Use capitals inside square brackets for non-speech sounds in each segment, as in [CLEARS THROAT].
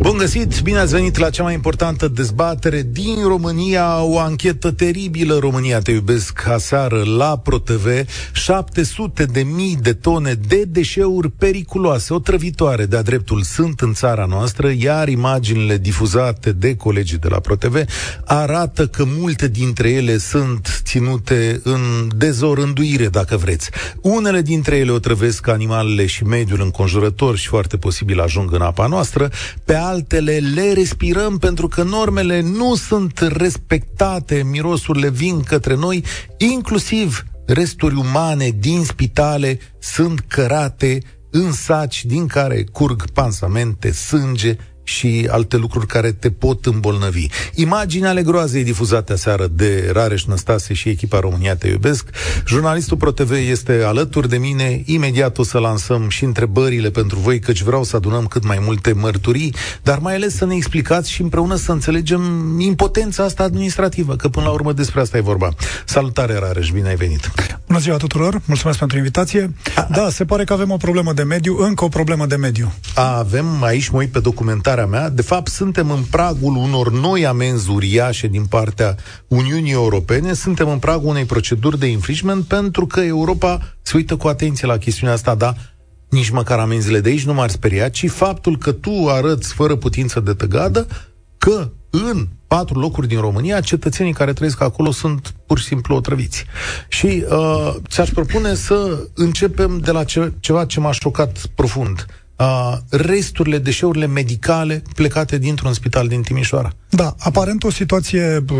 Bun găsit, bine ați venit la cea mai importantă dezbatere din România, o anchetă teribilă, România te iubesc, aseară la ProTV, 700 de mii de tone de deșeuri periculoase, otrăvitoare de-a dreptul sunt în țara noastră, iar imaginile difuzate de colegii de la ProTV arată că multe dintre ele sunt ținute în dezorânduire, dacă vreți. Unele dintre ele otrăvesc animalele și mediul înconjurător și foarte posibil ajung în apa noastră, pe altele le respirăm pentru că normele nu sunt respectate, mirosurile vin către noi, inclusiv resturi umane din spitale sunt cărate în saci din care curg pansamente, sânge și alte lucruri care te pot îmbolnăvi. Imaginea ale groazei difuzate aseară de Rareș Năstase și echipa România Te Iubesc. Jurnalistul ProTV este alături de mine. Imediat o să lansăm și întrebările pentru voi, căci vreau să adunăm cât mai multe mărturii, dar mai ales să ne explicați și împreună să înțelegem impotența asta administrativă, că până la urmă despre asta e vorba. Salutare, Rareș, bine ai venit! Bună ziua tuturor, mulțumesc pentru invitație. Da, se pare că avem o problemă de mediu, încă o problemă de mediu. Avem aici, mă uit pe documentar întrebarea mea, de fapt suntem în pragul unor noi amenzi uriașe din partea Uniunii Europene, suntem în pragul unei proceduri de infringement pentru că Europa se uită cu atenție la chestiunea asta, dar nici măcar amenziile de aici nu m-ar speria, ci faptul că tu arăți fără putință de tăgadă că în patru locuri din România, cetățenii care trăiesc acolo sunt pur și simplu otrăviți. Și uh, ți-aș propune să începem de la ce, ceva ce m-a șocat profund uh, resturile, deșeurile medicale plecate dintr-un spital din Timișoara. Da, aparent o situație uh,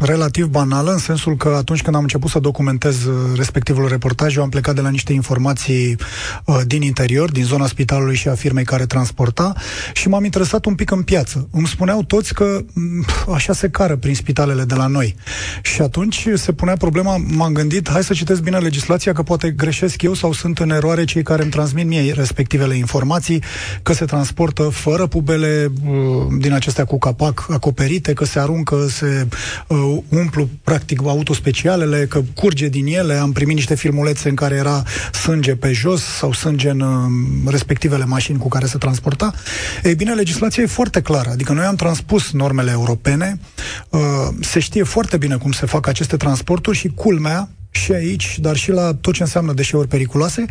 relativ banală, în sensul că atunci când am început să documentez uh, respectivul reportaj, eu am plecat de la niște informații uh, din interior, din zona spitalului și a firmei care transporta și m-am interesat un pic în piață. Îmi spuneau toți că uh, așa se cară prin spitalele de la noi. Și atunci se punea problema, m-am gândit, hai să citesc bine legislația, că poate greșesc eu sau sunt în eroare cei care îmi transmit mie respectivele informații informații că se transportă fără pubele uh, din acestea cu capac acoperite, că se aruncă, se uh, umplu practic autospecialele, că curge din ele. Am primit niște filmulețe în care era sânge pe jos sau sânge în uh, respectivele mașini cu care se transporta. Ei bine, legislația e foarte clară. Adică noi am transpus normele europene, uh, se știe foarte bine cum se fac aceste transporturi și culmea, și aici, dar și la tot ce înseamnă deșeuri periculoase,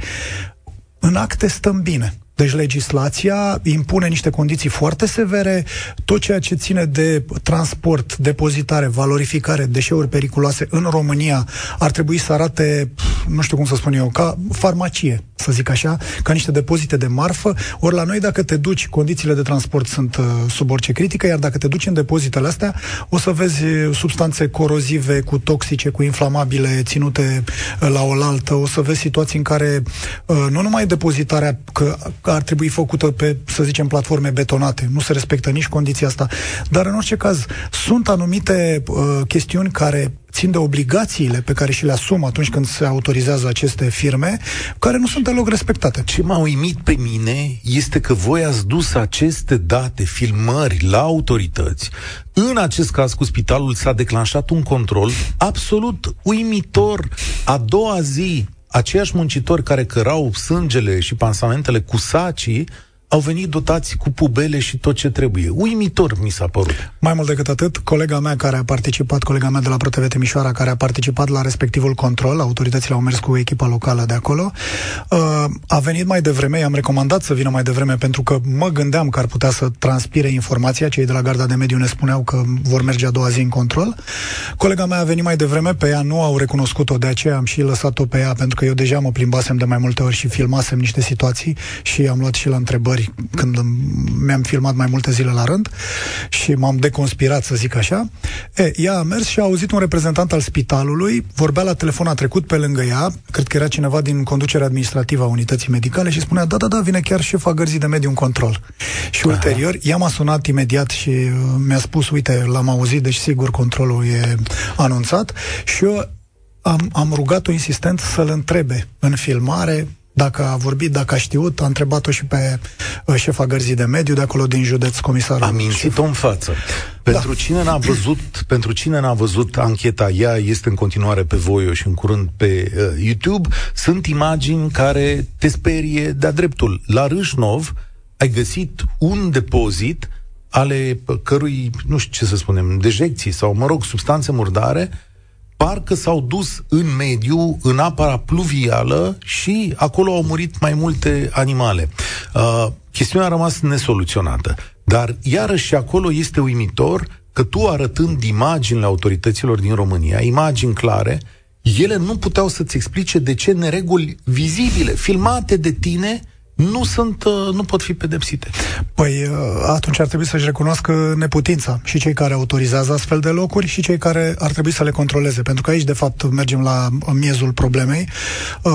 în acte stăm bine. Deci legislația impune niște condiții foarte severe, tot ceea ce ține de transport, depozitare, valorificare, deșeuri periculoase în România ar trebui să arate, nu știu cum să spun eu, ca farmacie, să zic așa, ca niște depozite de marfă, ori la noi dacă te duci, condițiile de transport sunt uh, sub orice critică, iar dacă te duci în depozitele astea, o să vezi substanțe corozive, cu toxice, cu inflamabile, ținute uh, la oaltă, o să vezi situații în care uh, nu numai depozitarea, că ar trebui făcută pe, să zicem, platforme betonate. Nu se respectă nici condiția asta. Dar, în orice caz, sunt anumite uh, chestiuni care țin de obligațiile pe care și le asumă atunci când se autorizează aceste firme, care nu sunt deloc respectate. Ce m-a uimit pe mine este că voi ați dus aceste date, filmări la autorități. În acest caz cu spitalul s-a declanșat un control absolut uimitor. A doua zi aceiași muncitori care cărau sângele și pansamentele cu sacii au venit dotați cu pubele și tot ce trebuie. Uimitor mi s-a părut. Mai mult decât atât, colega mea care a participat, colega mea de la ProTV Timișoara, care a participat la respectivul control, autoritățile au mers cu echipa locală de acolo, uh, a venit mai devreme, i-am recomandat să vină mai devreme pentru că mă gândeam că ar putea să transpire informația, cei de la Garda de Mediu ne spuneau că vor merge a doua zi în control. Colega mea a venit mai devreme, pe ea nu au recunoscut-o, de aceea am și lăsat-o pe ea, pentru că eu deja mă plimbasem de mai multe ori și filmasem niște situații și am luat și la întrebări ori când mi-am filmat mai multe zile la rând și m-am deconspirat, să zic așa. E, ea a mers și a auzit un reprezentant al spitalului, vorbea la telefon, a trecut pe lângă ea, cred că era cineva din conducerea administrativă a unității medicale și spunea, da, da, da, vine chiar șefa gărzii de mediu în control. Și Aha. ulterior, ea m-a sunat imediat și uh, mi-a spus, uite, l-am auzit, deci sigur controlul e anunțat și eu am, am rugat-o insistent să-l întrebe în filmare dacă a vorbit, dacă a știut, a întrebat-o și pe uh, șefa gărzii de mediu de acolo din județ, comisarul. A mințit-o în față. Pentru da. cine n-a văzut, pentru cine n-a văzut ancheta, ea este în continuare pe Voio și în curând pe uh, YouTube, sunt imagini care te sperie de-a dreptul. La Râșnov ai găsit un depozit ale cărui, nu știu ce să spunem, dejecții sau, mă rog, substanțe murdare, parcă s-au dus în mediu, în apa pluvială și acolo au murit mai multe animale. Uh, chestiunea a rămas nesoluționată. Dar iarăși și acolo este uimitor că tu arătând imaginile autorităților din România, imagini clare, ele nu puteau să-ți explice de ce nereguli vizibile, filmate de tine, nu sunt, uh, nu pot fi pedepsite. Păi uh, atunci ar trebui să-și recunoască neputința și cei care autorizează astfel de locuri și cei care ar trebui să le controleze, pentru că aici de fapt mergem la miezul problemei. Uh,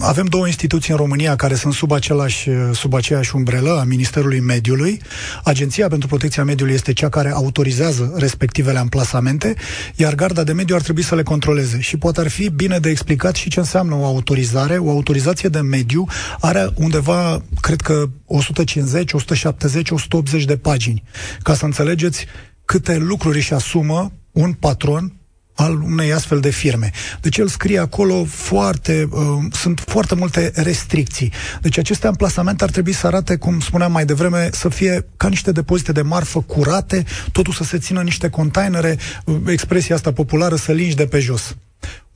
avem două instituții în România care sunt sub, același, sub aceeași umbrelă a Ministerului Mediului. Agenția pentru Protecția Mediului este cea care autorizează respectivele amplasamente, iar Garda de Mediu ar trebui să le controleze. Și poate ar fi bine de explicat și ce înseamnă o autorizare. O autorizație de mediu are unde undeva, cred că 150, 170, 180 de pagini, ca să înțelegeți câte lucruri își asumă un patron al unei astfel de firme. Deci el scrie acolo foarte, uh, sunt foarte multe restricții. Deci aceste amplasamente ar trebui să arate, cum spuneam mai devreme, să fie ca niște depozite de marfă curate, totul să se țină niște containere, uh, expresia asta populară, să lingi de pe jos.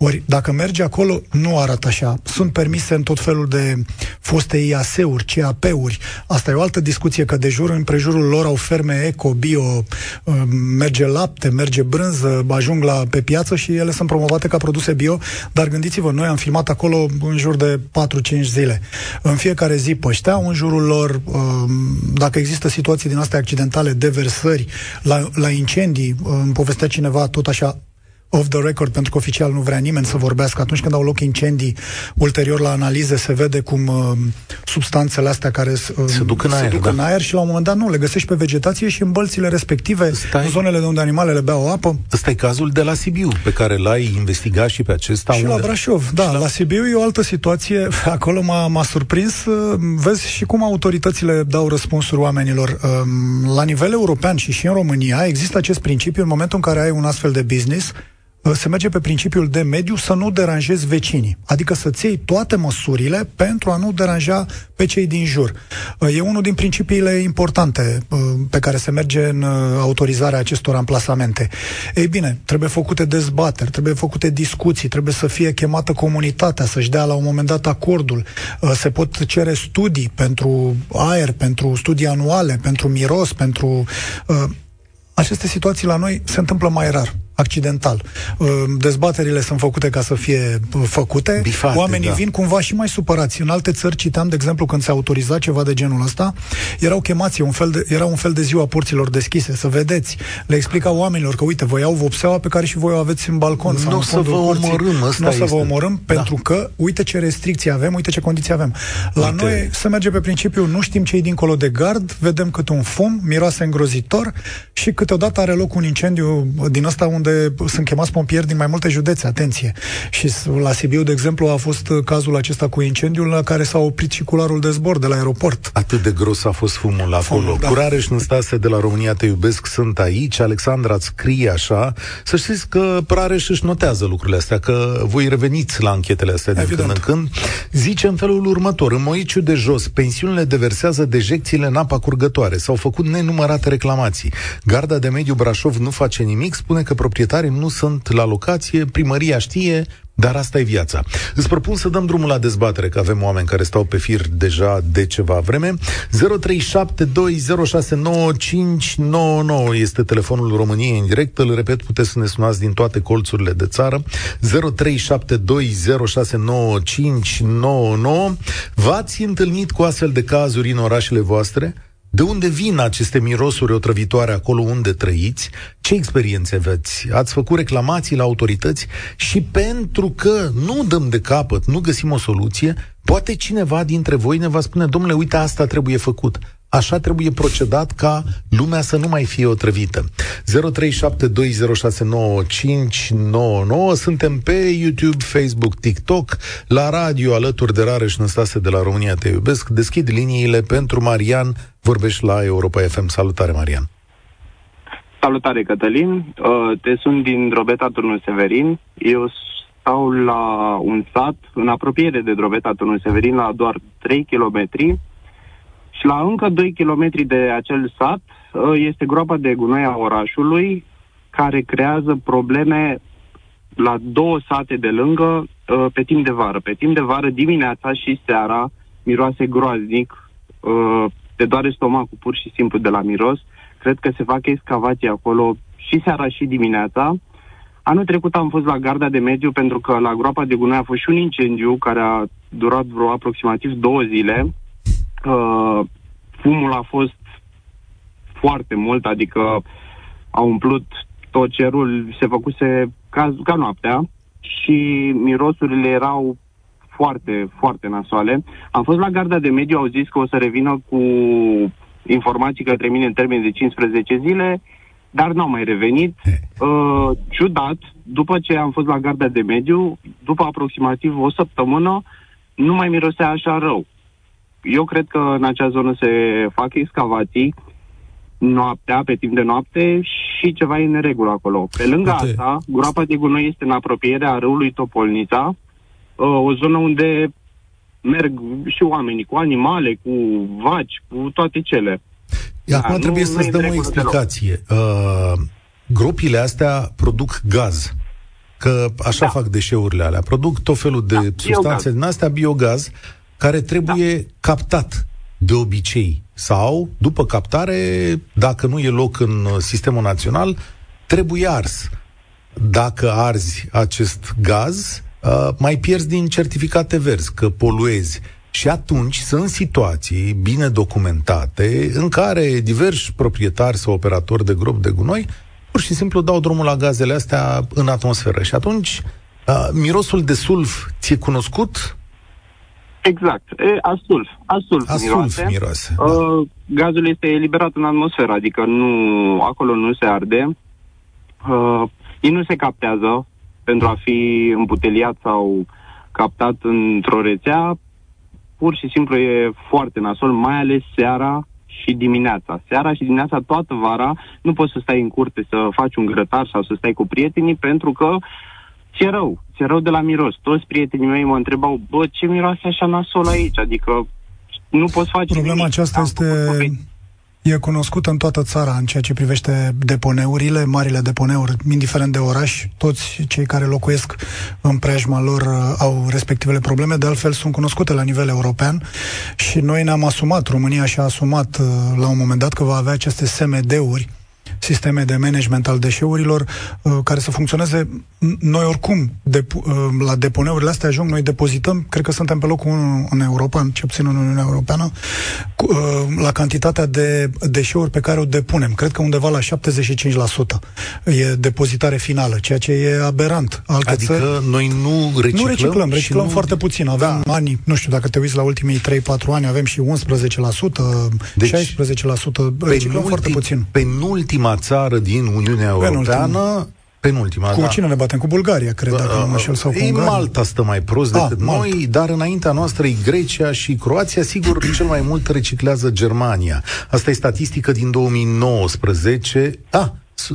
Ori, dacă merge acolo, nu arată așa. Sunt permise în tot felul de foste IAS-uri, CAP-uri. Asta e o altă discuție, că de jur în prejurul lor au ferme eco, bio, uh, merge lapte, merge brânză, ajung la, pe piață și ele sunt promovate ca produse bio, dar gândiți-vă, noi am filmat acolo în jur de 4-5 zile. În fiecare zi pășteau în jurul lor, uh, dacă există situații din astea accidentale, deversări, la, la incendii, uh, îmi povestea cineva tot așa, off the record, pentru că oficial nu vrea nimeni să vorbească. Atunci când au loc incendii, ulterior la analize se vede cum uh, substanțele astea care uh, se duc în se aer, duc da. în aer și la un moment dat nu, le găsești pe vegetație și în bălțile respective, Stai. în zonele de unde animalele beau apă. Ăsta e cazul de la Sibiu, pe care l-ai investigat și pe acesta. Și unde... la Brașov, da, la... la Sibiu e o altă situație. [LAUGHS] Acolo m-a, m-a surprins. Uh, vezi și cum autoritățile dau răspunsuri oamenilor. Um, la nivel european și și în România există acest principiu în momentul în care ai un astfel de business, Uh, se merge pe principiul de mediu să nu deranjezi vecinii, adică să-ți iei toate măsurile pentru a nu deranja pe cei din jur. Uh, e unul din principiile importante uh, pe care se merge în autorizarea acestor amplasamente. Ei bine, trebuie făcute dezbateri, trebuie făcute discuții, trebuie să fie chemată comunitatea, să-și dea la un moment dat acordul, se pot cere studii pentru aer, pentru studii anuale, pentru miros, pentru aceste situații la noi se întâmplă mai rar accidental. Uh, dezbaterile sunt făcute ca să fie uh, făcute. Bifate, Oamenii da. vin cumva și mai supărați. În alte țări citeam, de exemplu, când se autoriza ceva de genul ăsta, erau chemați, un fel de, era un fel de ziua porților deschise, să vedeți. Le explicau oamenilor că, uite, vă iau vopseaua pe care și voi o aveți în balcon. Nu o să vă omorâm, Nu o să vă omorâm, da. pentru că, uite ce restricții avem, uite ce condiții avem. La uite. noi se merge pe principiu, nu știm ce dincolo de gard, vedem cât un fum, miroase îngrozitor și câteodată are loc un incendiu din ăsta unde sunt chemați pompieri din mai multe județe, atenție. Și la Sibiu, de exemplu, a fost cazul acesta cu incendiul la care s-a oprit și cularul de zbor de la aeroport. Atât de gros a fost fumul acolo. Fumul, da. Curareș Năstase de la România Te Iubesc sunt aici. Alexandra îți scrie așa. Să știți că Prareș își notează lucrurile astea, că voi reveniți la anchetele astea de când în când. Zice în felul următor. În Moiciu de jos, pensiunile deversează dejecțiile în apa curgătoare. S-au făcut nenumărate reclamații. Garda de Mediu Brașov nu face nimic, spune că proprietarii nu sunt la locație, primăria știe, dar asta e viața. Îți propun să dăm drumul la dezbatere, că avem oameni care stau pe fir deja de ceva vreme. 0372069599 este telefonul României în direct. Îl repet, puteți să ne sunați din toate colțurile de țară. 0372069599 V-ați întâlnit cu astfel de cazuri în orașele voastre? De unde vin aceste mirosuri otrăvitoare acolo unde trăiți? Ce experiențe aveți? Ați făcut reclamații la autorități și pentru că nu dăm de capăt, nu găsim o soluție, poate cineva dintre voi ne va spune, domnule, uite, asta trebuie făcut. Așa trebuie procedat ca lumea să nu mai fie otrăvită. 0372069599 Suntem pe YouTube, Facebook, TikTok, la radio alături de Rareș Năstase de la România Te Iubesc. Deschid liniile pentru Marian. Vorbești la Europa FM. Salutare, Marian! Salutare, Cătălin! Uh, te sunt din Drobeta Turnul Severin. Eu stau la un sat în apropiere de Drobeta Turnul Severin, la doar 3 km și la încă 2 km de acel sat uh, este groapa de gunoi a orașului, care creează probleme la două sate de lângă uh, pe timp de vară. Pe timp de vară, dimineața și seara, miroase groaznic, uh, te doare stomacul pur și simplu de la miros. Cred că se fac excavații acolo și seara și dimineața. Anul trecut am fost la garda de mediu pentru că la groapa de gunoi a fost și un incendiu care a durat vreo aproximativ două zile uh, fumul a fost foarte mult, adică a umplut tot cerul, se făcuse ca, ca noaptea și mirosurile erau foarte, foarte nasoale. Am fost la garda de mediu, au zis că o să revină cu informații către mine în termen de 15 zile, dar n-au mai revenit. Uh, ciudat, după ce am fost la garda de mediu, după aproximativ o săptămână, nu mai mirosea așa rău eu cred că în acea zonă se fac excavații noaptea, pe timp de noapte și ceva e în regulă acolo. Pe lângă Uite. asta, groapa de gunoi este în apropierea râului Topolnița, uh, o zonă unde merg și oamenii cu animale, cu vaci, cu toate cele. Acum da, trebuie să-ți dăm o explicație. Uh, gropile astea produc gaz. Că așa da. fac deșeurile alea. Produc tot felul de da, substanțe biogaz. din astea, biogaz, care trebuie da. captat de obicei sau, după captare, dacă nu e loc în sistemul național, trebuie ars. Dacă arzi acest gaz, uh, mai pierzi din certificate verzi, că poluezi. Și atunci sunt situații bine documentate în care diversi proprietari sau operatori de grop de gunoi pur și simplu dau drumul la gazele astea în atmosferă. Și atunci, uh, mirosul de sulf ți-e cunoscut? Exact. E, asulf. Asulf, asulf miroase. miroase da. uh, gazul este eliberat în atmosferă, adică nu, acolo nu se arde. Uh, ei nu se captează pentru a fi împuteliat sau captat într-o rețea. Pur și simplu e foarte nasol, mai ales seara și dimineața. Seara și dimineața, toată vara, nu poți să stai în curte să faci un grătar sau să stai cu prietenii pentru că ți-e rău ți rău de la miros. Toți prietenii mei mă întrebau, bă, ce miroase așa nasol aici? Adică nu poți face Problema nimic. aceasta Am este... E cunoscută în toată țara în ceea ce privește deponeurile, marile deponeuri, indiferent de oraș, toți cei care locuiesc în preajma lor uh, au respectivele probleme, de altfel sunt cunoscute la nivel european și noi ne-am asumat, România și-a asumat uh, la un moment dat că va avea aceste SMD-uri, sisteme de management al deșeurilor uh, care să funcționeze. Noi oricum, de, uh, la deponeurile astea ajung, noi depozităm, cred că suntem pe locul 1 în Europa, în ce puțin în Uniunea Europeană, cu, uh, la cantitatea de deșeuri pe care o depunem. Cred că undeva la 75% e depozitare finală, ceea ce e aberant. Alte adică țări, noi nu reciclăm? Nu reciclăm, reciclăm nu... foarte puțin. Avem da. ani, nu știu, dacă te uiți la ultimii 3-4 ani, avem și 11%, deci, 16%, reciclăm foarte puțin. Penultima țară din Uniunea Europeană Penultima, Cu da. cine ne batem? Cu Bulgaria, cred, dacă nu mă înșel, sau cu Ei, Ungaria. Malta stă mai prost decât ah, noi, Malta. dar înaintea noastră e Grecia și Croația, sigur, [CLEARS THROAT] cel mai mult reciclează Germania. Asta e statistică din 2019. Ah,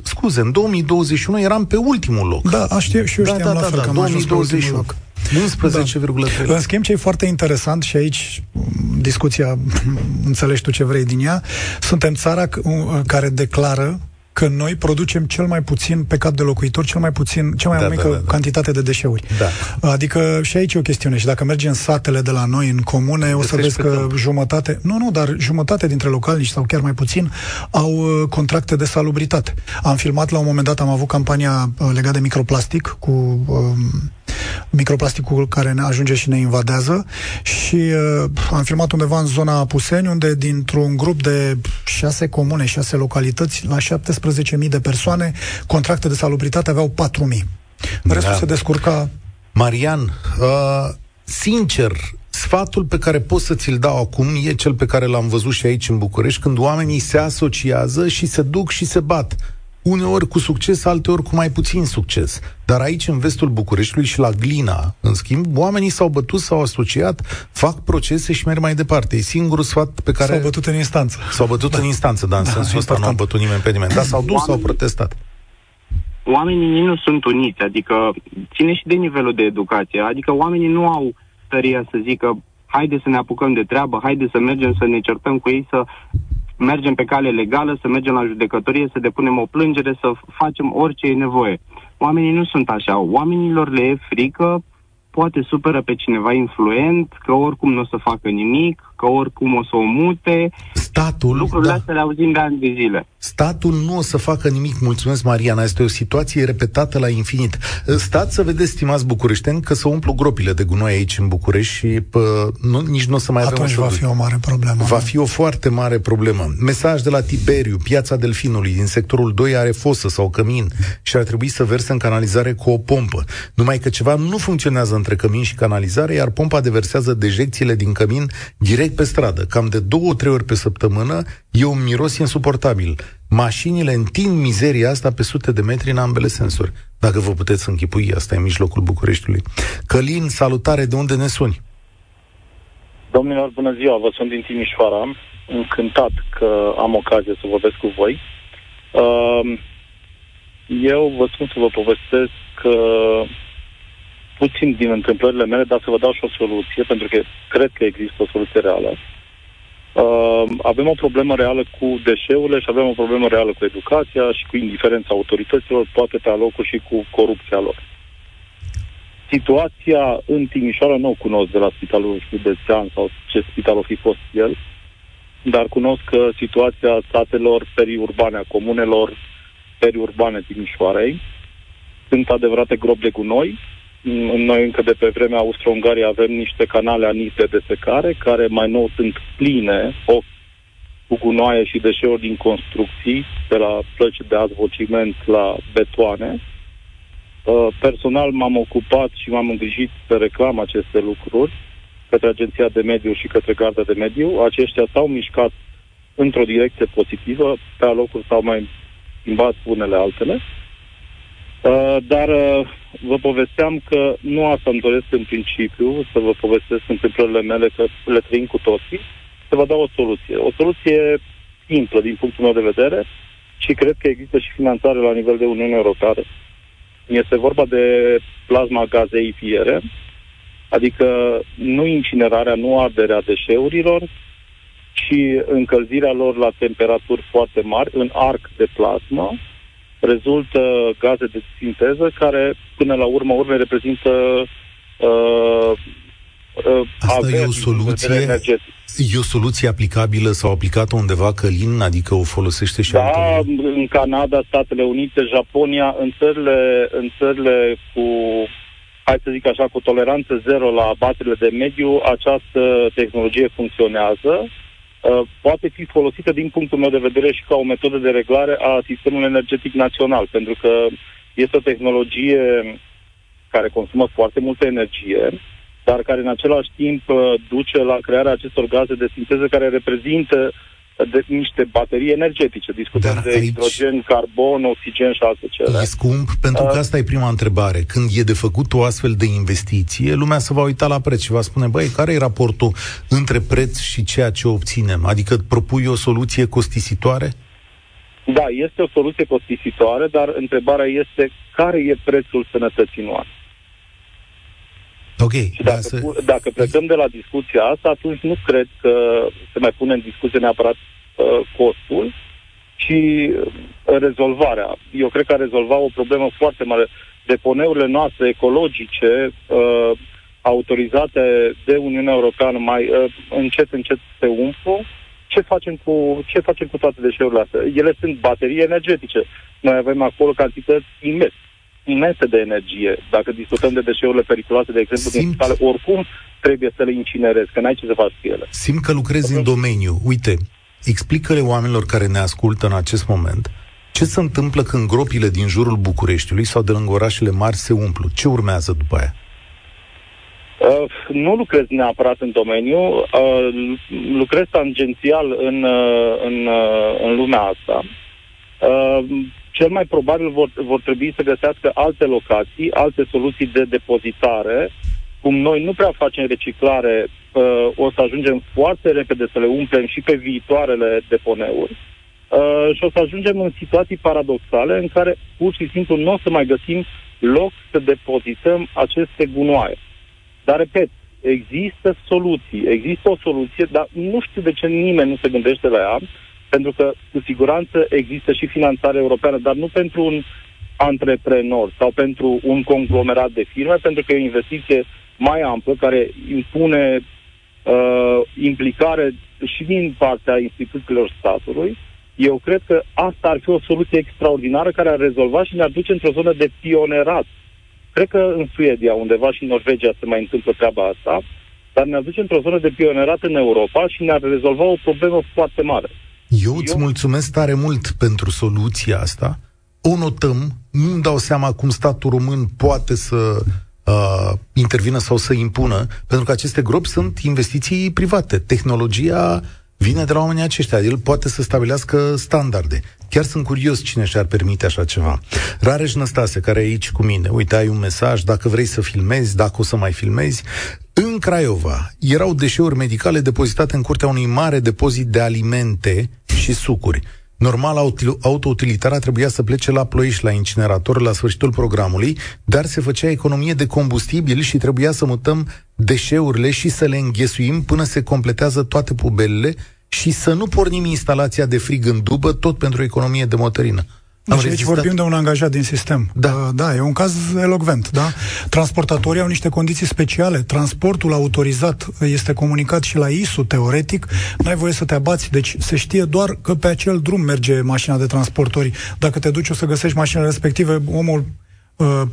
scuze, în 2021 eram pe ultimul loc. Da, știu, și eu da, știam da, la da, fel da, că am 2021. loc. 11,3. Da. În schimb, ce e foarte interesant și aici discuția, [LAUGHS] înțelegi tu ce vrei din ea, suntem țara care declară că noi producem cel mai puțin pe cap de locuitor, cel mai puțin, cea mai da, mică da, da, da. cantitate de deșeuri. Da. Adică și aici e o chestiune. Și dacă mergi în satele de la noi, în comune, o să vezi că timp. jumătate, nu, nu, dar jumătate dintre localnici sau chiar mai puțin au uh, contracte de salubritate. Am filmat la un moment dat, am avut campania uh, legată de microplastic cu um, microplasticul care ne ajunge și ne invadează și uh, am filmat undeva în zona Puseni, unde dintr-un grup de șase comune, șase localități, la 17.000 de persoane, contracte de salubritate aveau 4.000. Restul da. se descurca... Marian, uh, sincer, Sfatul pe care pot să ți-l dau acum e cel pe care l-am văzut și aici în București, când oamenii se asociază și se duc și se bat uneori cu succes, alteori cu mai puțin succes. Dar aici, în vestul Bucureștiului și la Glina, în schimb, oamenii s-au bătut, s-au asociat, fac procese și merg mai departe. E singurul sfat pe care... S-au bătut în instanță. S-au bătut da. în instanță, da, în da, sensul ăsta nu au bătut nimeni pe nimeni. Dar s-au dus, s-au protestat. Oamenii nu sunt uniți, adică ține și de nivelul de educație, adică oamenii nu au tăria să zică haide să ne apucăm de treabă, haide să mergem să ne certăm cu ei, să mergem pe cale legală, să mergem la judecătorie, să depunem o plângere, să facem orice e nevoie. Oamenii nu sunt așa. Oamenilor le e frică, poate supără pe cineva influent, că oricum nu o să facă nimic, că oricum o să o mute. Statul, Lucrurile da. astea le auzim de ani de zile. Statul nu o să facă nimic. Mulțumesc, Mariana. Este o situație repetată la infinit. Stați să vedeți, stimați bucureșteni, că să umplu gropile de gunoi aici în București și pă, nu, nici nu o să mai Atunci avem va fi o mare problemă. Va fi o foarte mare problemă. Mesaj de la Tiberiu, piața Delfinului, din sectorul 2 are fosă sau cămin și ar trebui să verse în canalizare cu o pompă. Numai că ceva nu funcționează între cămin și canalizare, iar pompa deversează dejecțiile din cămin direct pe stradă. Cam de două, trei ori pe săptămână e un miros insuportabil. Mașinile întind mizeria asta pe sute de metri în ambele sensuri. Dacă vă puteți închipui, asta e în mijlocul Bucureștiului. Călin, salutare, de unde ne suni? Domnilor, bună ziua, vă sunt din Timișoara. Încântat că am ocazie să vorbesc cu voi. Uh, eu vă spun să vă povestesc că puțin din întâmplările mele, dar să vă dau și o soluție, pentru că cred că există o soluție reală. Uh, avem o problemă reală cu deșeurile și avem o problemă reală cu educația și cu indiferența autorităților, poate pe alocuri și cu corupția lor. Situația în Timișoara nu o cunosc de la Spitalul Județean sau ce spital o fi fost el, dar cunosc că situația statelor periurbane, a comunelor periurbane Timișoarei, sunt adevărate gropi de gunoi. Noi încă de pe vremea Austro-Ungariei avem niște canale anite de secare, care mai nou sunt pline o, cu gunoaie și deșeuri din construcții, de la plăci de azvociment la betoane. Uh, personal m-am ocupat și m-am îngrijit să reclam aceste lucruri către Agenția de Mediu și către Garda de Mediu. Aceștia s-au mișcat într-o direcție pozitivă, pe alocuri s-au mai schimbat unele altele. Uh, dar uh, vă povesteam că nu asta îmi doresc în principiu, să vă povestesc întâmplările mele, că le trăim cu toții, să vă dau o soluție. O soluție simplă din punctul meu de vedere și cred că există și finanțare la nivel de Uniune Europeană. Este vorba de plasma gazei fiere, adică nu incinerarea, nu arderea deșeurilor, ci încălzirea lor la temperaturi foarte mari, în arc de plasmă, rezultă gaze de sinteză care, până la urmă, urme reprezintă uh, uh, Asta e o soluție? E o soluție aplicabilă? Sau aplicată undeva Călin, adică o folosește și Da, în Canada, Statele Unite, Japonia, în țările, în țările cu, hai să zic așa, cu toleranță zero la abaterile de mediu, această tehnologie funcționează. Uh, poate fi folosită din punctul meu de vedere și ca o metodă de reglare a sistemului energetic național, pentru că este o tehnologie care consumă foarte multă energie, dar care în același timp uh, duce la crearea acestor gaze de sinteză care reprezintă de niște baterii energetice. Discutăm Dar de aici... hidrogen, carbon, oxigen și alte cele. E scump, pentru că asta e prima întrebare. Când e de făcut o astfel de investiție, lumea se va uita la preț și va spune, băi, care e raportul între preț și ceea ce obținem? Adică propui o soluție costisitoare? Da, este o soluție costisitoare, dar întrebarea este care e prețul sănătății noastre. Ok. Și dacă, să... dacă plecăm de la discuția asta, atunci nu cred că se mai pune în discuție neapărat uh, costul, ci uh, rezolvarea. Eu cred că a rezolva o problemă foarte mare. Deponeurile noastre ecologice, uh, autorizate de Uniunea Europeană, mai uh, încet, încet se umflu. Ce facem, cu, ce facem cu toate deșeurile astea? Ele sunt baterii energetice. Noi avem acolo cantități imense imense de energie. Dacă discutăm de deșeurile periculoase, de exemplu, Simt... din spitale, oricum trebuie să le incinerezi, că n-ai ce să faci cu ele. Simt că lucrezi în domeniu. Uite, explică-le oamenilor care ne ascultă în acest moment ce se întâmplă când gropile din jurul Bucureștiului sau de lângă orașele mari se umplu. Ce urmează după aia? Uh, nu lucrez neapărat în domeniu, uh, lucrez tangențial în, uh, în, uh, în lumea asta. Uh, cel mai probabil vor, vor trebui să găsească alte locații, alte soluții de depozitare. Cum noi nu prea facem reciclare, uh, o să ajungem foarte repede să le umplem și pe viitoarele deponeuri. Uh, și o să ajungem în situații paradoxale în care pur și simplu nu o să mai găsim loc să depozităm aceste gunoaie. Dar, repet, există soluții, există o soluție, dar nu știu de ce nimeni nu se gândește la ea, pentru că, cu siguranță, există și finanțare europeană, dar nu pentru un antreprenor sau pentru un conglomerat de firme, pentru că e o investiție mai amplă care impune uh, implicare și din partea instituțiilor statului. Eu cred că asta ar fi o soluție extraordinară care ar rezolva și ne-ar duce într-o zonă de pionerat Cred că în Suedia, undeva și în Norvegia se mai întâmplă treaba asta, dar ne aduce într-o zonă de pionerat în Europa și ne-ar rezolva o problemă foarte mare. Eu îți Eu... mulțumesc tare mult pentru soluția asta. O notăm, nu-mi dau seama cum statul român poate să uh, intervină sau să impună, pentru că aceste gropi sunt investiții private. Tehnologia vine de la oamenii aceștia. El poate să stabilească standarde. Chiar sunt curios cine și-ar permite așa ceva. Rareș Năstase, care e aici cu mine, uite, ai un mesaj, dacă vrei să filmezi, dacă o să mai filmezi. În Craiova erau deșeuri medicale depozitate în curtea unui mare depozit de alimente și sucuri. Normal, autoutilitara trebuia să plece la Ploiești, la incinerator, la sfârșitul programului, dar se făcea economie de combustibil și trebuia să mutăm deșeurile și să le înghesuim până se completează toate pubelele și să nu pornim instalația de frig în dubă, tot pentru economie de motorină. Deci aici vorbim de un angajat din sistem. Da. Uh, da, e un caz elocvent, da? Transportatorii au niște condiții speciale. Transportul autorizat este comunicat și la ISU, teoretic. N-ai voie să te abați. Deci se știe doar că pe acel drum merge mașina de transportori. Dacă te duci o să găsești mașina respective, omul uh,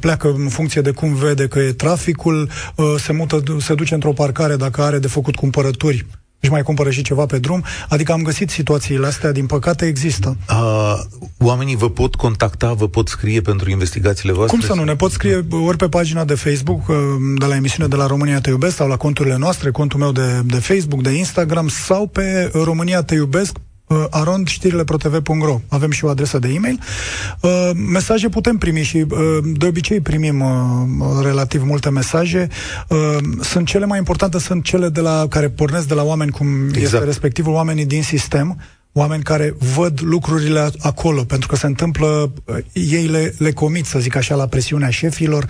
pleacă în funcție de cum vede că e traficul, uh, se mută, se duce într-o parcare dacă are de făcut cumpărături își mai cumpără și ceva pe drum. Adică am găsit situațiile astea, din păcate există. Uh, oamenii vă pot contacta, vă pot scrie pentru investigațiile voastre? Cum să nu? Ne pot scrie ori pe pagina de Facebook uh, de la emisiune de la România Te Iubesc sau la conturile noastre, contul meu de, de Facebook, de Instagram sau pe România Te Iubesc uh, arondștirile.protv.ro Avem și o adresă de e-mail. Uh, mesaje putem primi și uh, de obicei primim uh, relativ multe mesaje. Uh, sunt cele mai importante, sunt cele de la care pornesc de la oameni cum exact. este respectivul, oamenii din sistem, oameni care văd lucrurile acolo, pentru că se întâmplă, uh, ei le, le comit, să zic așa, la presiunea șefilor.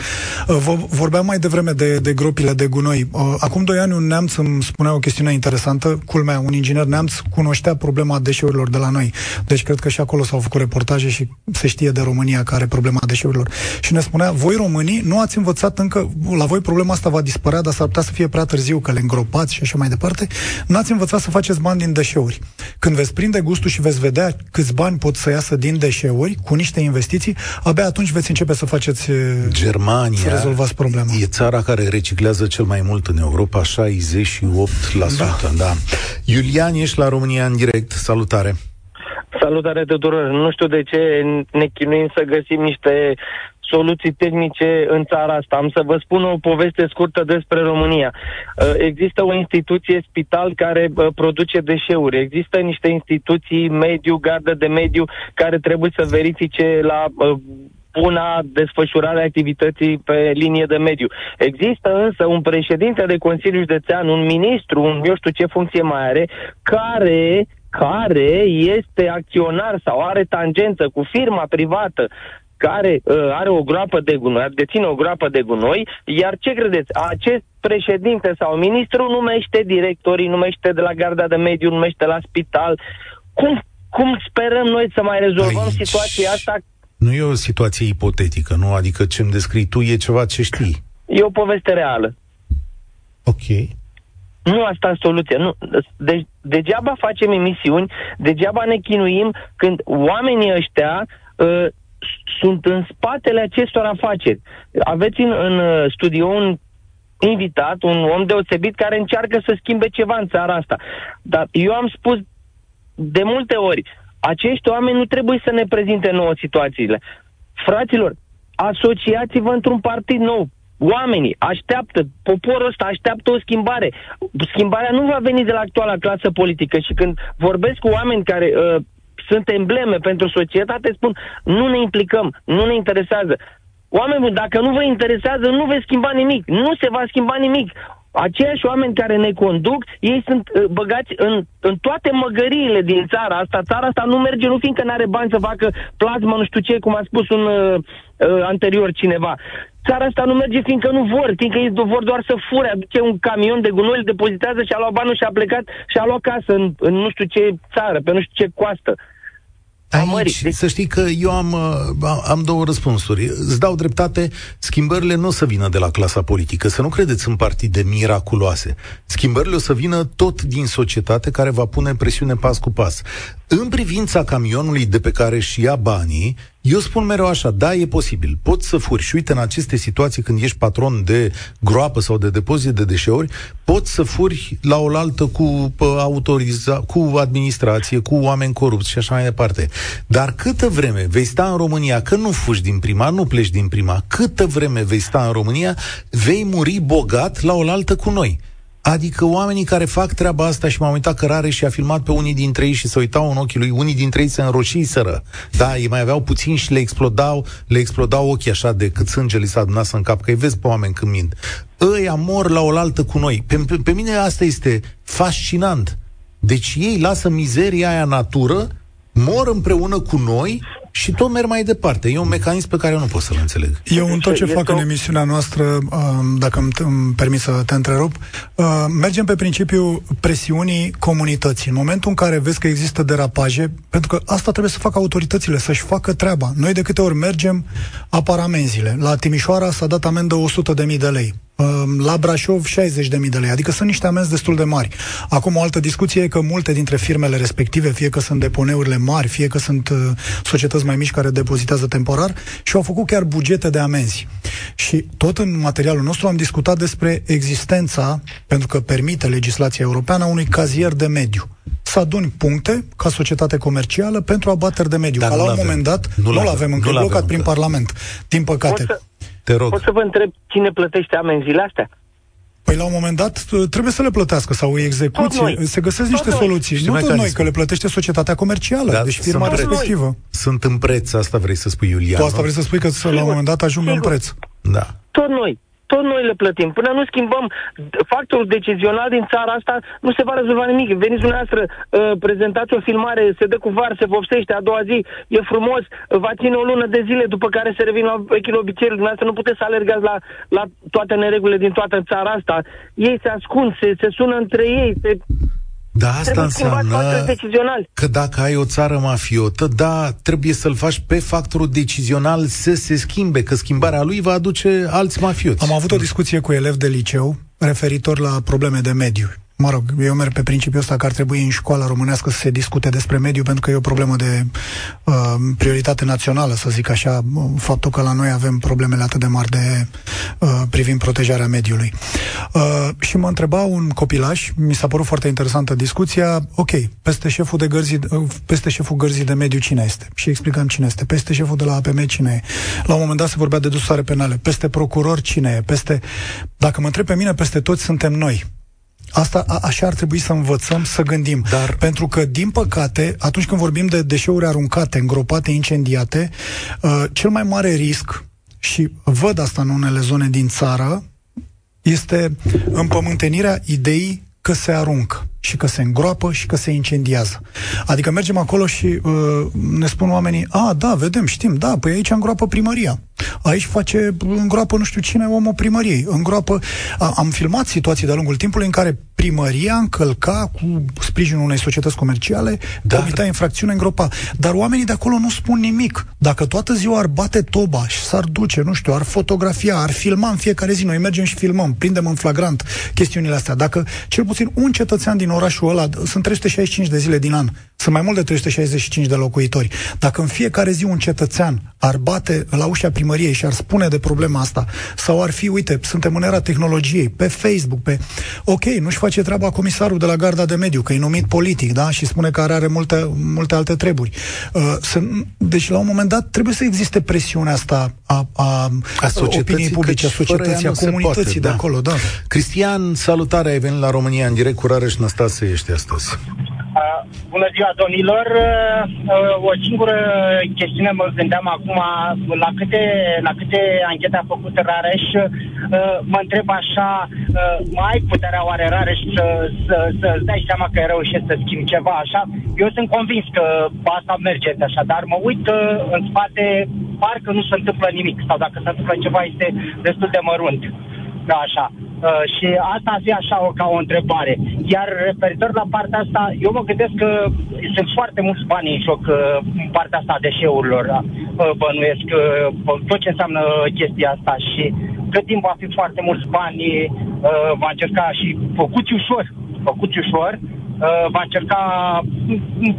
Uh, vorbeam mai devreme de, de gropile de gunoi. Uh, acum doi ani un neamț îmi spunea o chestiune interesantă, culmea, un inginer neamț cunoștea problema deșeurilor de la noi. Deci cred că și acolo s-au făcut reportaje și se știe de România care are problema deșeurilor. Și ne spunea, voi românii nu ați învățat încă, la voi problema asta va dispărea, dar s-ar putea să fie prea târziu că le îngropați și așa mai departe, nu ați învățat să faceți bani din deșeuri. Când veți prinde prinde gustul și veți vedea câți bani pot să iasă din deșeuri cu niște investiții, abia atunci veți începe să faceți Germania să rezolvați problema. E țara care reciclează cel mai mult în Europa, 68%. Da. da. Iulian, ești la România în direct. Salutare! Salutare tuturor! Nu știu de ce ne chinuim să găsim niște soluții tehnice în țara asta. Am să vă spun o poveste scurtă despre România. Uh, există o instituție spital care uh, produce deșeuri. Există niște instituții mediu, gardă de mediu, care trebuie să verifice la uh, buna desfășurare a activității pe linie de mediu. Există însă un președinte de Consiliu Județean, un ministru, un eu știu ce funcție mai are, care care este acționar sau are tangență cu firma privată care uh, are o groapă de gunoi, deține o groapă de gunoi, iar ce credeți? Acest președinte sau ministru numește directorii, numește de la garda de mediu, numește la spital. Cum, cum sperăm noi să mai rezolvăm Aici... situația asta? Nu e o situație ipotetică, nu? Adică ce-mi descrii tu e ceva ce știi. E o poveste reală. Ok. Nu asta e soluția. Nu. Deci, degeaba facem emisiuni, degeaba ne chinuim când oamenii ăștia uh, sunt în spatele acestor afaceri. Aveți în, în uh, studio un invitat, un om deosebit care încearcă să schimbe ceva în țara asta. Dar eu am spus de multe ori, acești oameni nu trebuie să ne prezinte nouă situațiile. Fraților, asociați-vă într-un partid nou. Oamenii așteaptă, poporul ăsta așteaptă o schimbare. Schimbarea nu va veni de la actuala clasă politică și când vorbesc cu oameni care uh, sunt embleme pentru societate, spun nu ne implicăm, nu ne interesează. Oameni dacă nu vă interesează, nu veți schimba nimic. Nu se va schimba nimic aceiași oameni care ne conduc, ei sunt uh, băgați în, în toate măgăriile din țara asta. Țara asta nu merge, nu fiindcă nu are bani să facă plasmă, nu știu ce, cum a spus un uh, uh, anterior cineva. Țara asta nu merge fiindcă nu vor, fiindcă ei vor doar să fure, aduce un camion de gunoi, îl depozitează și a luat banul și a plecat și a luat casă în, în nu știu ce țară, pe nu știu ce coastă. Aici, deci... să știi că eu am, uh, am două răspunsuri. Îți dau dreptate, schimbările nu o să vină de la clasa politică, să nu credeți în partide miraculoase. Schimbările o să vină tot din societate care va pune presiune pas cu pas. În privința camionului de pe care și ia banii, eu spun mereu așa, da, e posibil, poți să furi. Și uite, în aceste situații, când ești patron de groapă sau de depozit de deșeuri, poți să furi la oaltă cu autoriza, cu administrație, cu oameni corupți și așa mai departe. Dar câtă vreme vei sta în România, că nu fugi din prima, nu pleci din prima, câtă vreme vei sta în România, vei muri bogat la oaltă cu noi. Adică oamenii care fac treaba asta și m-am uitat cărare și a filmat pe unii dintre ei și se uitau în ochii lui, unii dintre ei se înroșiseră. Da, ei mai aveau puțin și le explodau, le explodau ochii așa de cât sânge li s-a adunat în cap, că îi vezi pe oameni când mint. Ăia mor la oaltă cu noi. Pe, pe, pe mine asta este fascinant. Deci ei lasă mizeria aia natură, mor împreună cu noi și tot merg mai departe. E un mecanism pe care eu nu pot să-l înțeleg. Eu în tot ce fac în emisiunea noastră, um, dacă îmi, îmi permis să te întrerup, uh, mergem pe principiul presiunii comunității. În momentul în care vezi că există derapaje, pentru că asta trebuie să facă autoritățile, să-și facă treaba. Noi de câte ori mergem, apar amenziile. La Timișoara s-a dat amendă 100.000 de lei. Ehm, la Brașov 60.000 de lei, adică sunt niște amenzi destul de mari. Acum o altă discuție e că multe dintre firmele respective, fie că sunt deponeurile mari, fie că sunt uh, societăți mai mici care depozitează temporar și au făcut chiar bugete de amenzi. Și tot în materialul nostru am discutat despre existența, pentru că permite legislația europeană, a unui cazier de mediu să aduni puncte ca societate comercială pentru abateri de mediu. Dar ca la un moment dat nu-l avem, avem încă blocat prin Parlament. Din păcate. Pot să, te rog. Pot să vă întreb cine plătește amenziile astea? Păi la un moment dat trebuie să le plătească sau îi execuție. Se găsesc niște tot soluții. Știu nu tot noi, că le plătește societatea comercială, da, deci firma respectivă. Noi. Sunt în preț, asta vrei să spui, Iulian. Tu asta vrei să spui că la un moment dat ajung în preț. Da. Tot noi tot noi le plătim. Până nu schimbăm factorul decizional din țara asta, nu se va rezolva nimic. Veniți dumneavoastră, uh, prezentați o filmare, se dă cu var, se vopsește, a doua zi e frumos, va ține o lună de zile, după care se revin la vechile obiceiuri. Dumneavoastră nu puteți să alergați la, la toate neregulile din toată țara asta. Ei se ascund, se, se sună între ei, se da, asta înseamnă că dacă ai o țară mafiotă, da, trebuie să-l faci pe factorul decizional să se schimbe, că schimbarea lui va aduce alți mafioți. Am avut o discuție cu elevi de liceu referitor la probleme de mediu mă rog, eu merg pe principiul ăsta că ar trebui în școala românească să se discute despre mediu, pentru că e o problemă de uh, prioritate națională, să zic așa, faptul că la noi avem problemele atât de mari de uh, privind protejarea mediului. Uh, și mă întreba un copilaș, mi s-a părut foarte interesantă discuția, ok, peste șeful de gărzii, uh, peste șeful gărzii de mediu cine este? Și explicam cine este. Peste șeful de la APM cine e? La un moment dat se vorbea de dosare penale. Peste procuror cine e? Peste... Dacă mă întreb pe mine, peste toți suntem noi Asta a, așa ar trebui să învățăm să gândim. Dar... Pentru că, din păcate, atunci când vorbim de deșeuri aruncate, îngropate, incendiate, uh, cel mai mare risc, și văd asta în unele zone din țară, este împământenirea ideii că se aruncă și că se îngroapă și că se incendiază. Adică mergem acolo și uh, ne spun oamenii, a, da, vedem, știm, da, păi aici îngroapă primăria. Aici face, îngroapă nu știu cine, omul primăriei. Îngroapă, a, am filmat situații de-a lungul timpului în care primăria încălca cu sprijinul unei societăți comerciale, Dar... comita infracțiune, îngropa. Dar oamenii de acolo nu spun nimic. Dacă toată ziua ar bate toba și s-ar duce, nu știu, ar fotografia, ar filma în fiecare zi, noi mergem și filmăm, prindem în flagrant chestiunile astea. Dacă cel puțin un cetățean din orașul ăla, sunt 365 de zile din an, sunt mai mult de 365 de locuitori. Dacă în fiecare zi un cetățean ar bate la ușa primăriei și ar spune de problema asta, sau ar fi, uite, suntem în era tehnologiei, pe Facebook, pe... Ok, nu-și face treaba comisarul de la Garda de Mediu, că e numit politic, da? Și spune că are multe, multe alte treburi. Uh, să, deci, la un moment dat, trebuie să existe presiunea asta a, a, a opiniei publice, a societății, a comunității poate, de da. acolo. Da. Cristian, salutare, ai venit la România în direct cu Rareș Năstase, ești astăzi. Uh, bună ziua, domnilor! Uh, o singură chestiune mă gândeam acum, la câte, la câte anchete a făcut Rareș, uh, mă întreb așa, mai puterea oare Rareș să, să, să-ți dai seama că reușește să schimbi ceva așa? Eu sunt convins că asta merge așa, dar mă uit în spate, parcă nu se întâmplă nimic, sau dacă se întâmplă ceva este destul de mărunt. Da, așa. Uh, și asta ar fi așa o, ca o întrebare. Iar referitor la partea asta, eu mă gândesc că sunt foarte mulți bani în joc uh, în partea asta a deșeurilor. Uh, bănuiesc uh, tot ce înseamnă chestia asta și cât timp va fi foarte mulți bani, uh, va încerca și făcuți ușor, făcuți ușor, uh, va încerca,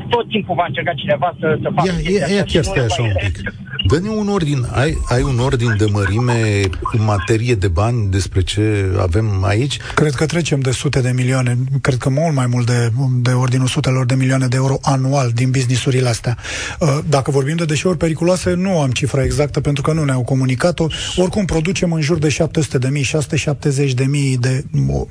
tot timpul va încerca cineva să, să facă ia, chestia ia, ia chiar stai așa un pic. Dă-ne un ordin, ai, ai un ordin de mărime în materie de bani despre ce avem aici? Cred că trecem de sute de milioane, cred că mult mai mult de, de ordinul sutelor de milioane de euro anual din businessurile astea. Uh, dacă vorbim de deșeuri periculoase, nu am cifra exactă pentru că nu ne-au comunicat-o. Oricum, producem în jur de 700 de mii, 670 de mii de,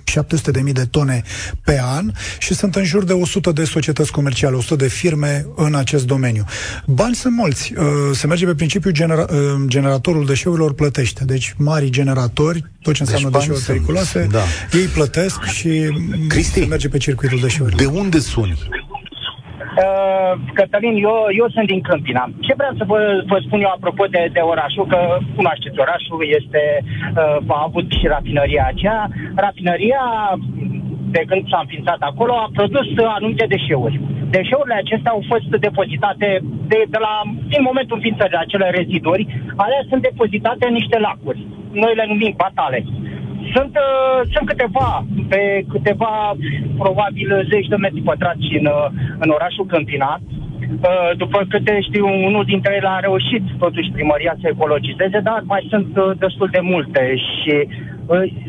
700 de mii de tone pe an și sunt în jur de 100 de societăți comerciale, 100 de firme în acest domeniu. Bani sunt mulți. Uh, se merge pe principiu genera- uh, generatorul deșeurilor plătește. Deci mari generatori, tot ce înseamnă deci deșeuri periculoase, da. ei plătesc și Cristi, se merge pe circuitul deșeurilor. De unde suni? Uh, Cătălin, eu, eu sunt din Câmpina. Ce vreau să vă, vă spun eu apropo de, de orașul, că cunoașteți orașul, este, uh, a avut și rafinăria aceea. Rafinăria de când s-a înființat acolo, a produs anumite deșeuri. Deșeurile acestea au fost depozitate de, de la, din momentul înființării, acele reziduri, alea sunt depozitate în niște lacuri. Noi le numim batale. Sunt, uh, sunt câteva, pe câteva, probabil, zeci de metri pătrați în, uh, în orașul Câmpina. Uh, după câte știu, unul dintre ele a reușit totuși primăria să ecologizeze, dar mai sunt uh, destul de multe și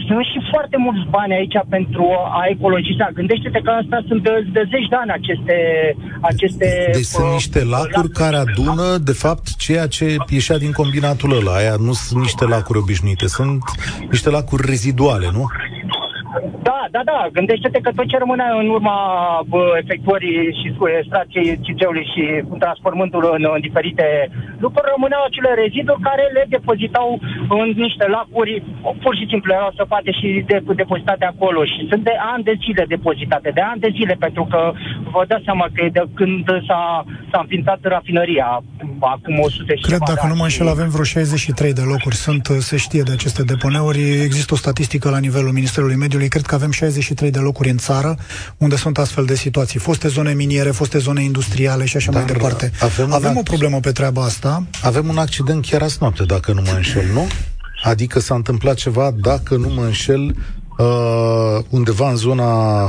sunt și foarte mulți bani aici pentru a ecologiza. Gândește-te că asta sunt de, de zeci de ani aceste... aceste deci uh, sunt niște lacuri lacuri care adună, de fapt, ceea ce ieșea din combinatul ăla. Aia nu sunt niște lacuri obișnuite, sunt niște lacuri reziduale, nu? Da, da, da. Gândește-te că tot ce rămânea în urma bă, efectuării și extracției ciceului și transformându-l în, în diferite lucruri, rămâneau acele reziduri care le depozitau în niște lacuri, pur și simplu erau săpate și de, depozitate acolo. Și sunt de ani de zile depozitate, de ani de zile, pentru că vă dați seama că de când s-a, s-a înființat rafinăria, acum 100 și Cred, dacă nu mă înșel, avem vreo 63 de locuri. Sunt, se știe de aceste deponeuri. Există o statistică la nivelul Ministerului Mediului. Cred că avem 63 de locuri în țară unde sunt astfel de situații. Foste zone miniere, foste zone industriale și așa Dar mai departe. Avem, avem o problemă pe treaba asta. Avem un accident chiar azi noapte, dacă nu mă înșel, nu? Adică s-a întâmplat ceva, dacă nu mă înșel, uh, undeva în zona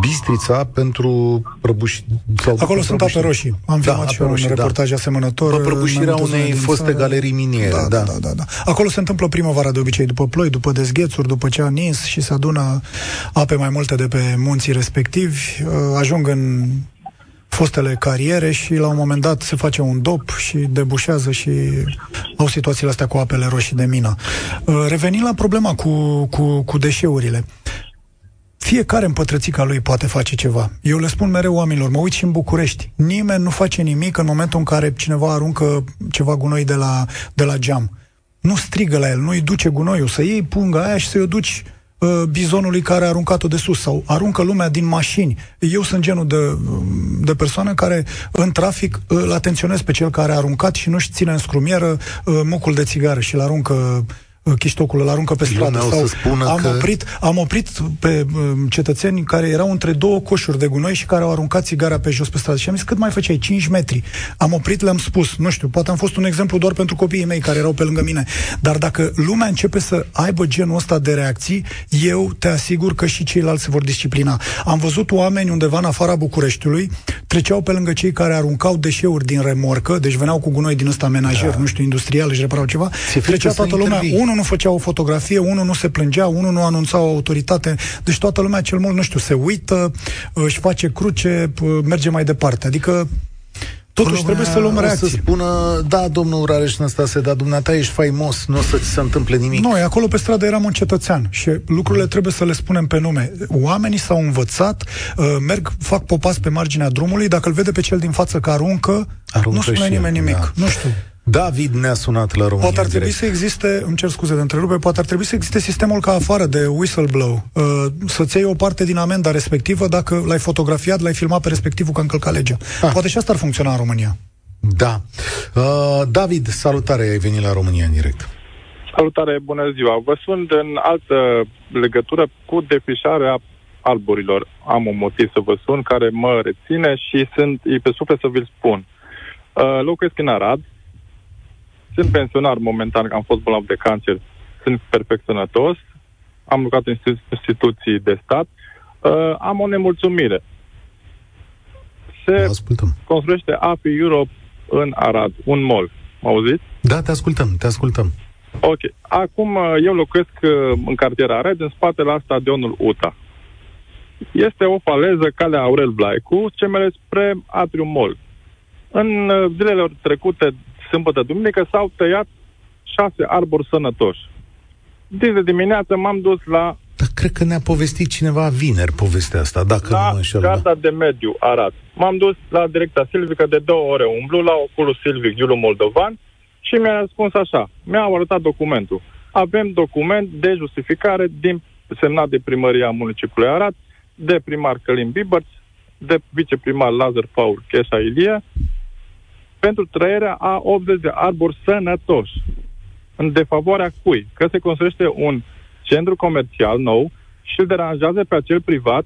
Bistrița pentru prăbuși... Sau Acolo sunt ape roșii. Am da, filmat și un roșii, reportaj da. asemănător. Pe prăbușirea unei foste țară. galerii miniere. Da, da. Da, da, da. Acolo se întâmplă primăvara de obicei, după ploi, după dezghețuri, după ce a nins și se adună ape mai multe de pe munții respectivi, uh, ajung în fostele cariere și la un moment dat se face un dop și debușează și au situațiile astea cu apele roșii de mină. Uh, revenind la problema cu, cu, cu deșeurile. Fiecare în pătrățica lui poate face ceva. Eu le spun mereu oamenilor, mă uit și în București. Nimeni nu face nimic în momentul în care cineva aruncă ceva gunoi de la, de la geam. Nu strigă la el, nu-i duce gunoiul, să iei punga aia și să-i o duci uh, bizonului care a aruncat-o de sus sau aruncă lumea din mașini. Eu sunt genul de, de persoană care în trafic îl atenționez pe cel care a aruncat și nu-și ține în scrumieră uh, mucul de țigară și îl aruncă chiștocul îl aruncă pe stradă. Sau să spună am, că... oprit, am oprit pe um, cetățeni care erau între două coșuri de gunoi și care au aruncat țigara pe jos pe stradă. Și am zis, cât mai făceai? 5 metri. Am oprit, le-am spus. Nu știu, poate am fost un exemplu doar pentru copiii mei care erau pe lângă mine. Dar dacă lumea începe să aibă genul ăsta de reacții, eu te asigur că și ceilalți se vor disciplina. Am văzut oameni undeva în afara Bucureștiului, treceau pe lângă cei care aruncau deșeuri din remorcă, deci veneau cu gunoi din ăsta menajer, da. nu știu, industrial, își reparau ceva. Trecea toată lumea, unul unul nu făcea o fotografie, unul nu se plângea, unul nu anunța o autoritate, deci toată lumea cel mult, nu știu, se uită, își face cruce, merge mai departe. Adică Totuși trebuie să luăm reacții. să spună, da, domnul Rareș Năstase, dar dumneata ești faimos, nu o să ți se întâmple nimic. Noi, acolo pe stradă eram un cetățean și lucrurile trebuie să le spunem pe nume. Oamenii s-au învățat, uh, merg, fac popas pe marginea drumului, dacă îl vede pe cel din față că aruncă, aruncă nu spune nimeni nimic. Da. Nu știu. David ne-a sunat la România Poate ar trebui să existe, îmi cer scuze de întrerupe, poate ar trebui să existe sistemul ca afară de whistleblow, uh, să-ți iei o parte din amenda respectivă dacă l-ai fotografiat, l-ai filmat pe respectivul că încălca legea. Ah. Poate și asta ar funcționa în România. Da. Uh, David, salutare, ai venit la România în direct. Salutare, bună ziua. Vă sunt în altă legătură cu defrișarea alburilor. Am un motiv să vă sun care mă reține și sunt e pe suflet să vi-l spun. Uh, locuiesc în Arad, sunt pensionar momentan, că am fost bolnav de cancer, sunt perfect sănătos, am lucrat în instituții de stat, uh, am o nemulțumire. Se Ascultăm. construiește AFI Europe în Arad, un mall. Mă auziți? Da, te ascultăm, te ascultăm. Ok. Acum uh, eu locuiesc uh, în cartiera Arad, în spatele la stadionul UTA. Este o faleză, calea Aurel Blaicu, ce merge spre Atrium Mall. În uh, zilele trecute, sâmbătă, duminică, s-au tăiat șase arbori sănătoși. de dimineață m-am dus la... Dar cred că ne-a povestit cineva vineri povestea asta, dacă la nu mă înșel. Garda de mediu, Arad. M-am dus la directa silvică de două ore umblu, la oculul silvic Giulu Moldovan și mi-a răspuns așa. Mi-au arătat documentul. Avem document de justificare din semnat de primăria municipiului Arad, de primar Călim Bibărț, de viceprimar Lazar Paul Cheșa Ilie, pentru trăirea a 80 de arbori sănătoși. În defavoarea cui? Că se construiește un centru comercial nou și îl deranjează pe acel privat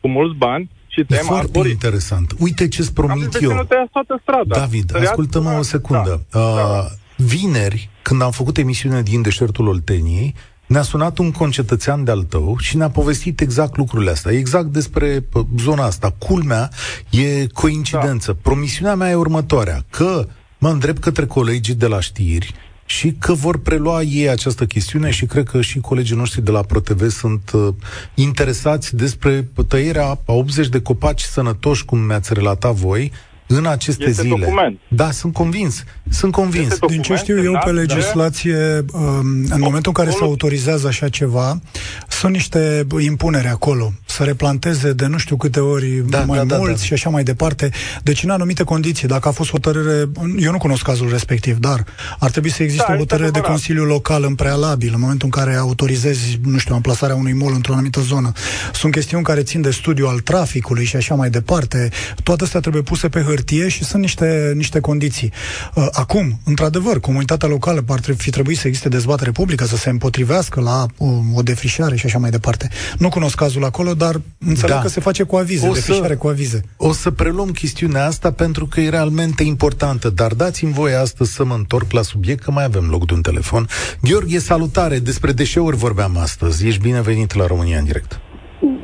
cu mulți bani și tem Foarte arborii. interesant. Uite ce-ți promit eu. toată strada. David, ascultă-mă o secundă. Da, uh, da. Vineri, când am făcut emisiune din deșertul Olteniei, ne-a sunat un concetățean de-al tău și ne-a povestit exact lucrurile astea, exact despre zona asta. Culmea e coincidență. Da. Promisiunea mea e următoarea, că mă îndrept către colegii de la știri și că vor prelua ei această chestiune și cred că și colegii noștri de la ProTV sunt uh, interesați despre tăierea a 80 de copaci sănătoși, cum mi-ați relatat voi, în aceste este zile. Document. Da, sunt convins. Sunt convins. Din ce știu eu pe legislație, um, în momentul în care se autorizează așa ceva, sunt niște impuneri acolo. Să replanteze de nu știu câte ori da, mai da, mulți da, da. și așa mai departe. Deci în anumite condiții, dacă a fost hotărâre, eu nu cunosc cazul respectiv, dar ar trebui să existe da, o hotărâre de Consiliu Local în prealabil, în momentul în care autorizezi, nu știu, amplasarea unui mol într-o anumită zonă. Sunt chestiuni care țin de studiu al traficului și așa mai departe. Toate astea trebuie puse pe hârtie și sunt niște, niște condiții. Uh, acum, într-adevăr, comunitatea locală ar fi trebuit să existe dezbatere publică, să se împotrivească la o, o defrișare și așa mai departe. Nu cunosc cazul acolo, dar înțeleg da. că se face cu avize, o defrișare să, cu avize. O să preluăm chestiunea asta pentru că e realmente importantă, dar dați-mi voie astăzi să mă întorc la subiect, că mai avem loc de un telefon. Gheorghe, salutare! Despre deșeuri vorbeam astăzi. Ești binevenit la România în direct.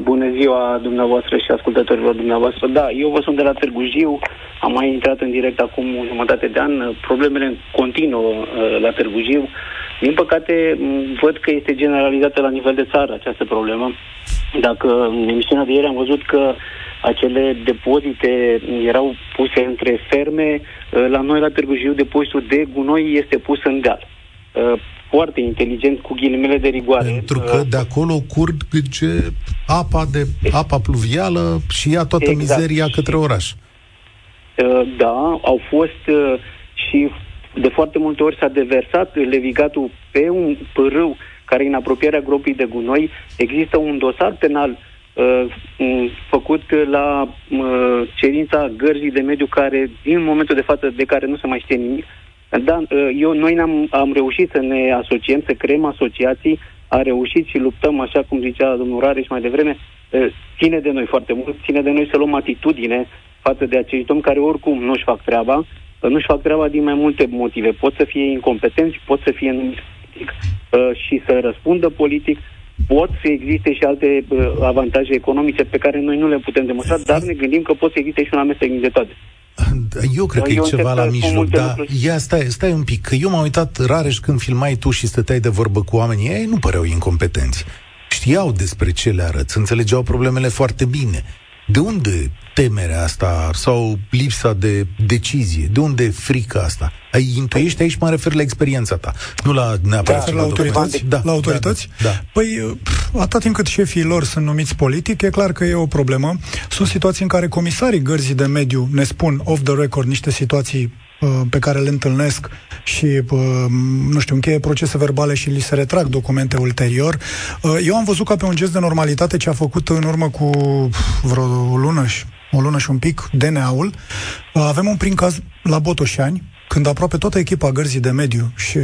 Bună ziua dumneavoastră și ascultătorilor dumneavoastră. Da, eu vă sunt de la Târgu Jiu, am mai intrat în direct acum o jumătate de an. Problemele continuă uh, la Târgu Jiu. Din păcate, văd că este generalizată la nivel de țară această problemă. Dacă în emisiunea de ieri am văzut că acele depozite erau puse între ferme, uh, la noi la Târgu Jiu depozitul de gunoi este pus în deal. Uh, foarte inteligent cu ghilimele de rigoare. Pentru că uh, de acolo curge apa, de, apa pluvială și ia toată exact. mizeria către oraș. Uh, da, au fost uh, și de foarte multe ori s-a deversat levigatul pe un pârâu care e în apropierea gropii de gunoi. Există un dosar penal uh, făcut la uh, cerința gărzii de mediu care, din momentul de față, de care nu se mai știe nimic, da, ă, eu, noi am am reușit să ne asociem, să creăm asociații, a reușit și luptăm, așa cum zicea domnul Rareș mai devreme, ă, ține de noi foarte mult, ține de noi să luăm atitudine față de acești domni care oricum nu-și fac treaba, ă, nu-și fac treaba din mai multe motive. Pot să fie incompetenți, pot să fie numiți politic și să răspundă politic, pot să existe și alte avantaje economice pe care noi nu le putem demonstra, dar ne gândim că pot să existe și un amestec de toate. [LAUGHS] Eu cred că eu e ceva la mijloc, dar ia stai, stai un pic, că eu m-am uitat rareș când filmai tu și stăteai de vorbă cu oamenii, ei nu păreau incompetenți. Știau despre ce le arăți, înțelegeau problemele foarte bine. De unde temerea asta sau lipsa de decizie? De unde frica asta? Ai intuiești aici, mă refer la experiența ta, nu la neapărat da, la, autorități? Da, la autorități? Da, da. Păi, atât timp cât șefii lor sunt numiți politic, e clar că e o problemă. Sunt situații în care comisarii gărzii de mediu ne spun off the record niște situații uh, pe care le întâlnesc și, uh, nu știu, încheie procese verbale și li se retrag documente ulterior. Uh, eu am văzut ca pe un gest de normalitate ce a făcut în urmă cu vreo lună și o lună și un pic, DNA-ul. Avem un prim caz la Botoșani, când aproape toată echipa gărzii de mediu și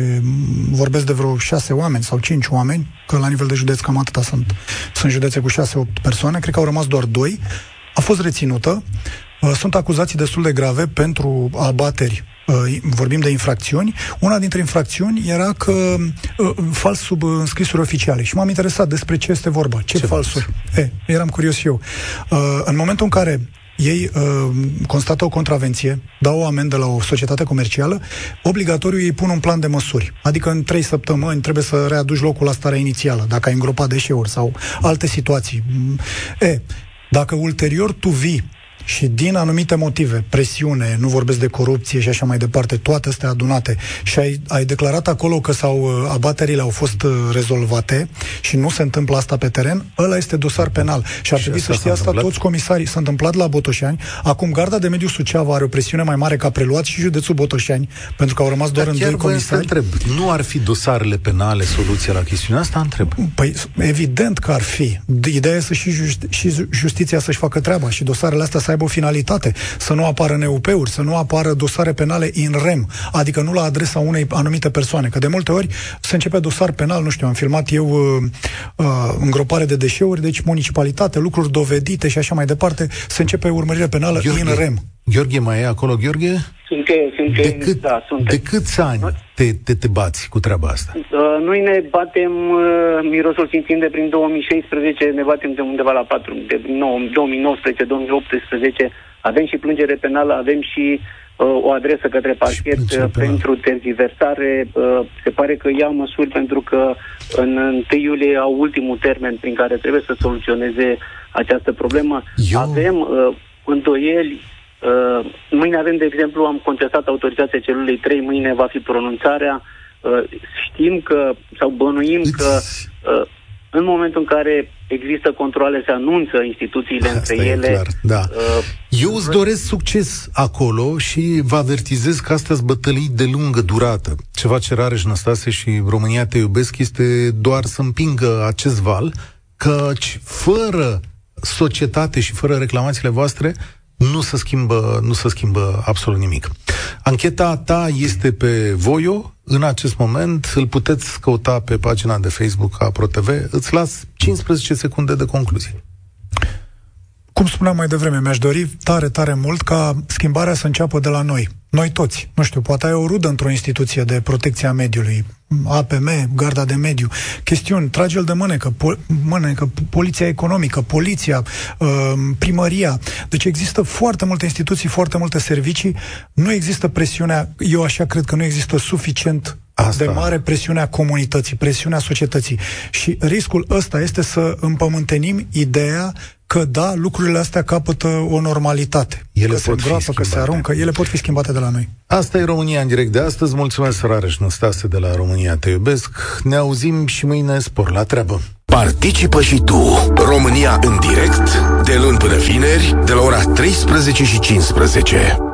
vorbesc de vreo șase oameni sau cinci oameni, că la nivel de județ cam atâta sunt, sunt județe cu șase-opt persoane, cred că au rămas doar doi, a fost reținută. Uh, sunt acuzații destul de grave pentru abateri uh, vorbim de infracțiuni. Una dintre infracțiuni era că uh, fals sub înscrisuri oficiale. Și m-am interesat despre ce este vorba. Ce, ce falsuri? E, eram curios și eu. În momentul în care ei uh, constată o contravenție, dau o amendă la o societate comercială, obligatoriu ei pun un plan de măsuri. Adică în trei săptămâni trebuie să readuci locul la starea inițială, dacă ai îngropat deșeuri sau alte situații. E, dacă ulterior tu vii și din anumite motive, presiune, nu vorbesc de corupție și așa mai departe, toate astea adunate, și ai, ai declarat acolo că sau uh, abaterile au fost uh, rezolvate și nu se întâmplă asta pe teren, ăla este dosar penal. Și ar trebui să știe asta întâmplat? toți comisarii. S-a întâmplat la Botoșani. Acum, Garda de Mediu Suceava are o presiune mai mare ca preluat și județul Botoșani, pentru că au rămas doar Dar în doi comisari. întreb, nu ar fi dosarele penale soluția la chestiunea asta? Întreb. Păi, evident că ar fi. Ideea e să și, justi- și justiția să-și facă treaba și dosarele astea să aibă o finalitate, să nu apară NUP-uri, să nu apară dosare penale in rem, adică nu la adresa unei anumite persoane, că de multe ori se începe dosar penal, nu știu, am filmat eu uh, uh, îngropare de deșeuri, deci municipalitate, lucruri dovedite și așa mai departe, se începe urmărire penală Gheorghe, in rem. Gheorghe mai e acolo, Gheorghe? Sunt, sunt, de, cât, da, sunt. de câți ani te, te, te bați cu treaba asta? Uh, noi ne batem, uh, mirosul simțim de prin 2016, ne batem de undeva la 4, de 2019-2018, avem și plângere penală, avem și uh, o adresă către parchet uh, pentru tergiversare. Uh, se pare că ia măsuri pentru că în 1 iulie au ultimul termen prin care trebuie să soluționeze această problemă. Eu... Avem uh, îndoieli Uh, mâine avem, de exemplu, am contestat autorizația celulei 3, mâine va fi pronunțarea. Uh, știm că, sau bănuim It's... că uh, în momentul în care există controle, se anunță instituțiile Asta între ele. Clar, da. Uh, Eu îți doresc succes acolo și vă avertizez că astea bătălii de lungă durată. Ceva ce Rareș Năstase și România te iubesc este doar să împingă acest val, căci fără societate și fără reclamațiile voastre, nu se schimbă, nu se schimbă absolut nimic. Ancheta ta este pe Voio, în acest moment îl puteți căuta pe pagina de Facebook a ProTV. Îți las 15 secunde de concluzie. Cum spuneam mai devreme, mi-aș dori tare, tare mult ca schimbarea să înceapă de la noi. Noi toți. Nu știu, poate ai o rudă într-o instituție de protecție a mediului, APM, Garda de Mediu, chestiuni, trage-l de mânecă, po- mânecă, poliția economică, poliția, uh, primăria. Deci există foarte multe instituții, foarte multe servicii. Nu există presiunea, eu așa cred că nu există suficient Asta. de mare presiunea comunității, presiunea societății. Și riscul ăsta este să împământenim ideea că da, lucrurile astea capătă o normalitate. Ele că pot se îngroapă, că se aruncă, ele pot fi schimbate de la noi. Asta e România în direct de astăzi. Mulțumesc, Rareș Năstase de la România Te Iubesc. Ne auzim și mâine spor la treabă. Participă și tu, România în direct, de luni până vineri, de la ora 13 și 15.